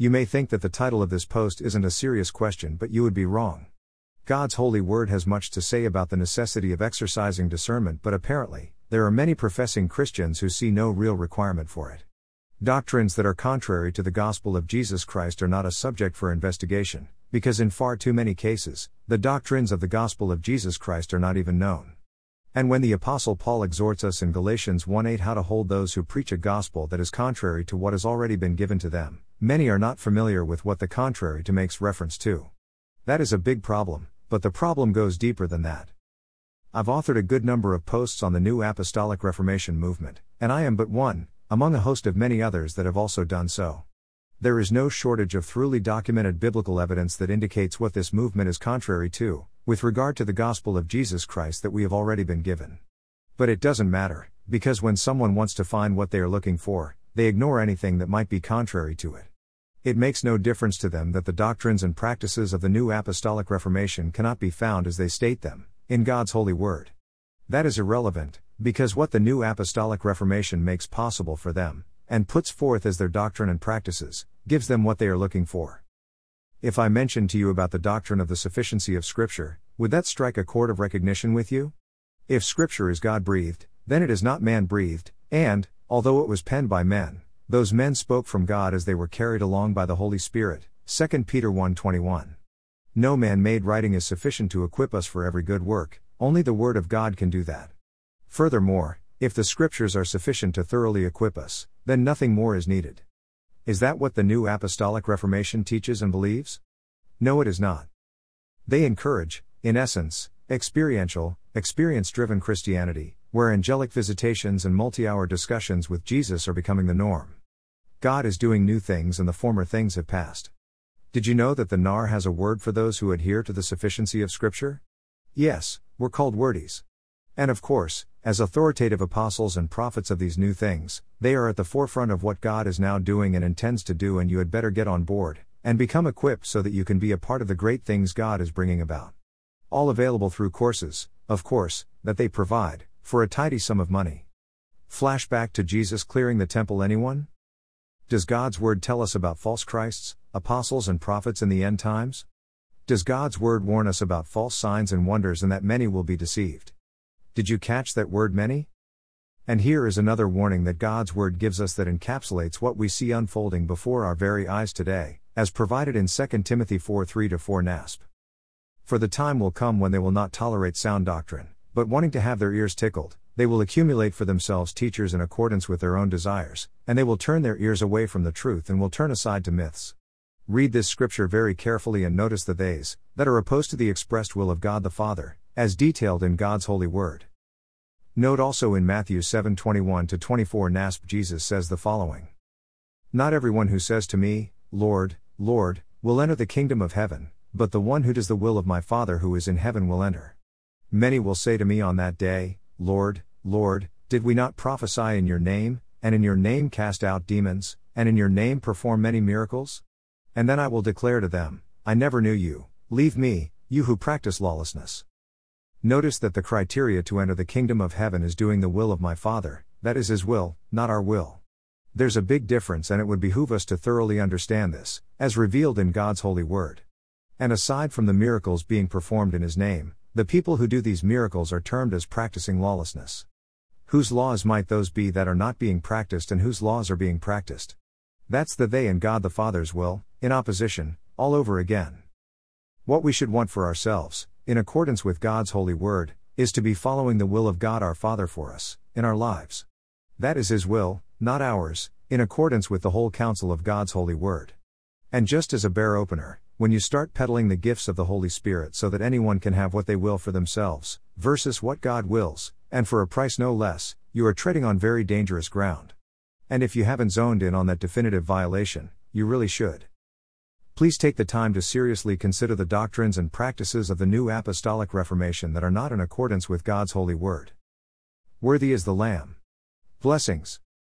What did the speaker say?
You may think that the title of this post isn't a serious question, but you would be wrong. God's holy word has much to say about the necessity of exercising discernment, but apparently, there are many professing Christians who see no real requirement for it. Doctrines that are contrary to the gospel of Jesus Christ are not a subject for investigation, because in far too many cases, the doctrines of the gospel of Jesus Christ are not even known. And when the Apostle Paul exhorts us in Galatians 1 8 how to hold those who preach a gospel that is contrary to what has already been given to them, many are not familiar with what the contrary to makes reference to. That is a big problem, but the problem goes deeper than that. I've authored a good number of posts on the New Apostolic Reformation movement, and I am but one, among a host of many others that have also done so. There is no shortage of thoroughly documented biblical evidence that indicates what this movement is contrary to, with regard to the gospel of Jesus Christ that we have already been given. But it doesn't matter, because when someone wants to find what they are looking for, they ignore anything that might be contrary to it. It makes no difference to them that the doctrines and practices of the New Apostolic Reformation cannot be found as they state them, in God's holy word. That is irrelevant, because what the New Apostolic Reformation makes possible for them, and puts forth as their doctrine and practices, gives them what they are looking for. If I mentioned to you about the doctrine of the sufficiency of Scripture, would that strike a chord of recognition with you? If Scripture is God breathed, then it is not man breathed, and, although it was penned by men, those men spoke from God as they were carried along by the Holy Spirit. 2 Peter 1:21. No man-made writing is sufficient to equip us for every good work, only the word of God can do that. Furthermore, if the scriptures are sufficient to thoroughly equip us, then nothing more is needed. Is that what the New Apostolic Reformation teaches and believes? No, it is not. They encourage, in essence, experiential, experience driven Christianity, where angelic visitations and multi hour discussions with Jesus are becoming the norm. God is doing new things and the former things have passed. Did you know that the NAR has a word for those who adhere to the sufficiency of Scripture? Yes, we're called wordies. And of course, as authoritative apostles and prophets of these new things, they are at the forefront of what God is now doing and intends to do, and you had better get on board and become equipped so that you can be a part of the great things God is bringing about. All available through courses, of course, that they provide, for a tidy sum of money. Flashback to Jesus clearing the temple, anyone? Does God's Word tell us about false Christs, apostles, and prophets in the end times? Does God's Word warn us about false signs and wonders and that many will be deceived? Did you catch that word many? And here is another warning that God's Word gives us that encapsulates what we see unfolding before our very eyes today, as provided in 2 Timothy 4 3 4 NASB. For the time will come when they will not tolerate sound doctrine, but wanting to have their ears tickled, they will accumulate for themselves teachers in accordance with their own desires, and they will turn their ears away from the truth and will turn aside to myths. Read this scripture very carefully and notice the theys that are opposed to the expressed will of God the Father, as detailed in God's holy word. Note also in Matthew 7:21 to 24 NASB Jesus says the following: Not everyone who says to me, Lord, Lord, will enter the kingdom of heaven, but the one who does the will of my Father who is in heaven will enter. Many will say to me on that day, Lord, Lord, did we not prophesy in your name, and in your name cast out demons, and in your name perform many miracles? And then I will declare to them, I never knew you, leave me, you who practice lawlessness. Notice that the criteria to enter the kingdom of heaven is doing the will of my Father, that is His will, not our will. There's a big difference, and it would behoove us to thoroughly understand this, as revealed in God's holy word. And aside from the miracles being performed in His name, the people who do these miracles are termed as practicing lawlessness. Whose laws might those be that are not being practiced, and whose laws are being practiced? That's the they and God the Father's will, in opposition, all over again. What we should want for ourselves, in accordance with God's holy word, is to be following the will of God our Father for us, in our lives. That is His will, not ours, in accordance with the whole counsel of God's holy word. And just as a bare opener, when you start peddling the gifts of the Holy Spirit so that anyone can have what they will for themselves, versus what God wills, and for a price no less, you are treading on very dangerous ground. And if you haven't zoned in on that definitive violation, you really should. Please take the time to seriously consider the doctrines and practices of the New Apostolic Reformation that are not in accordance with God's holy word. Worthy is the Lamb. Blessings.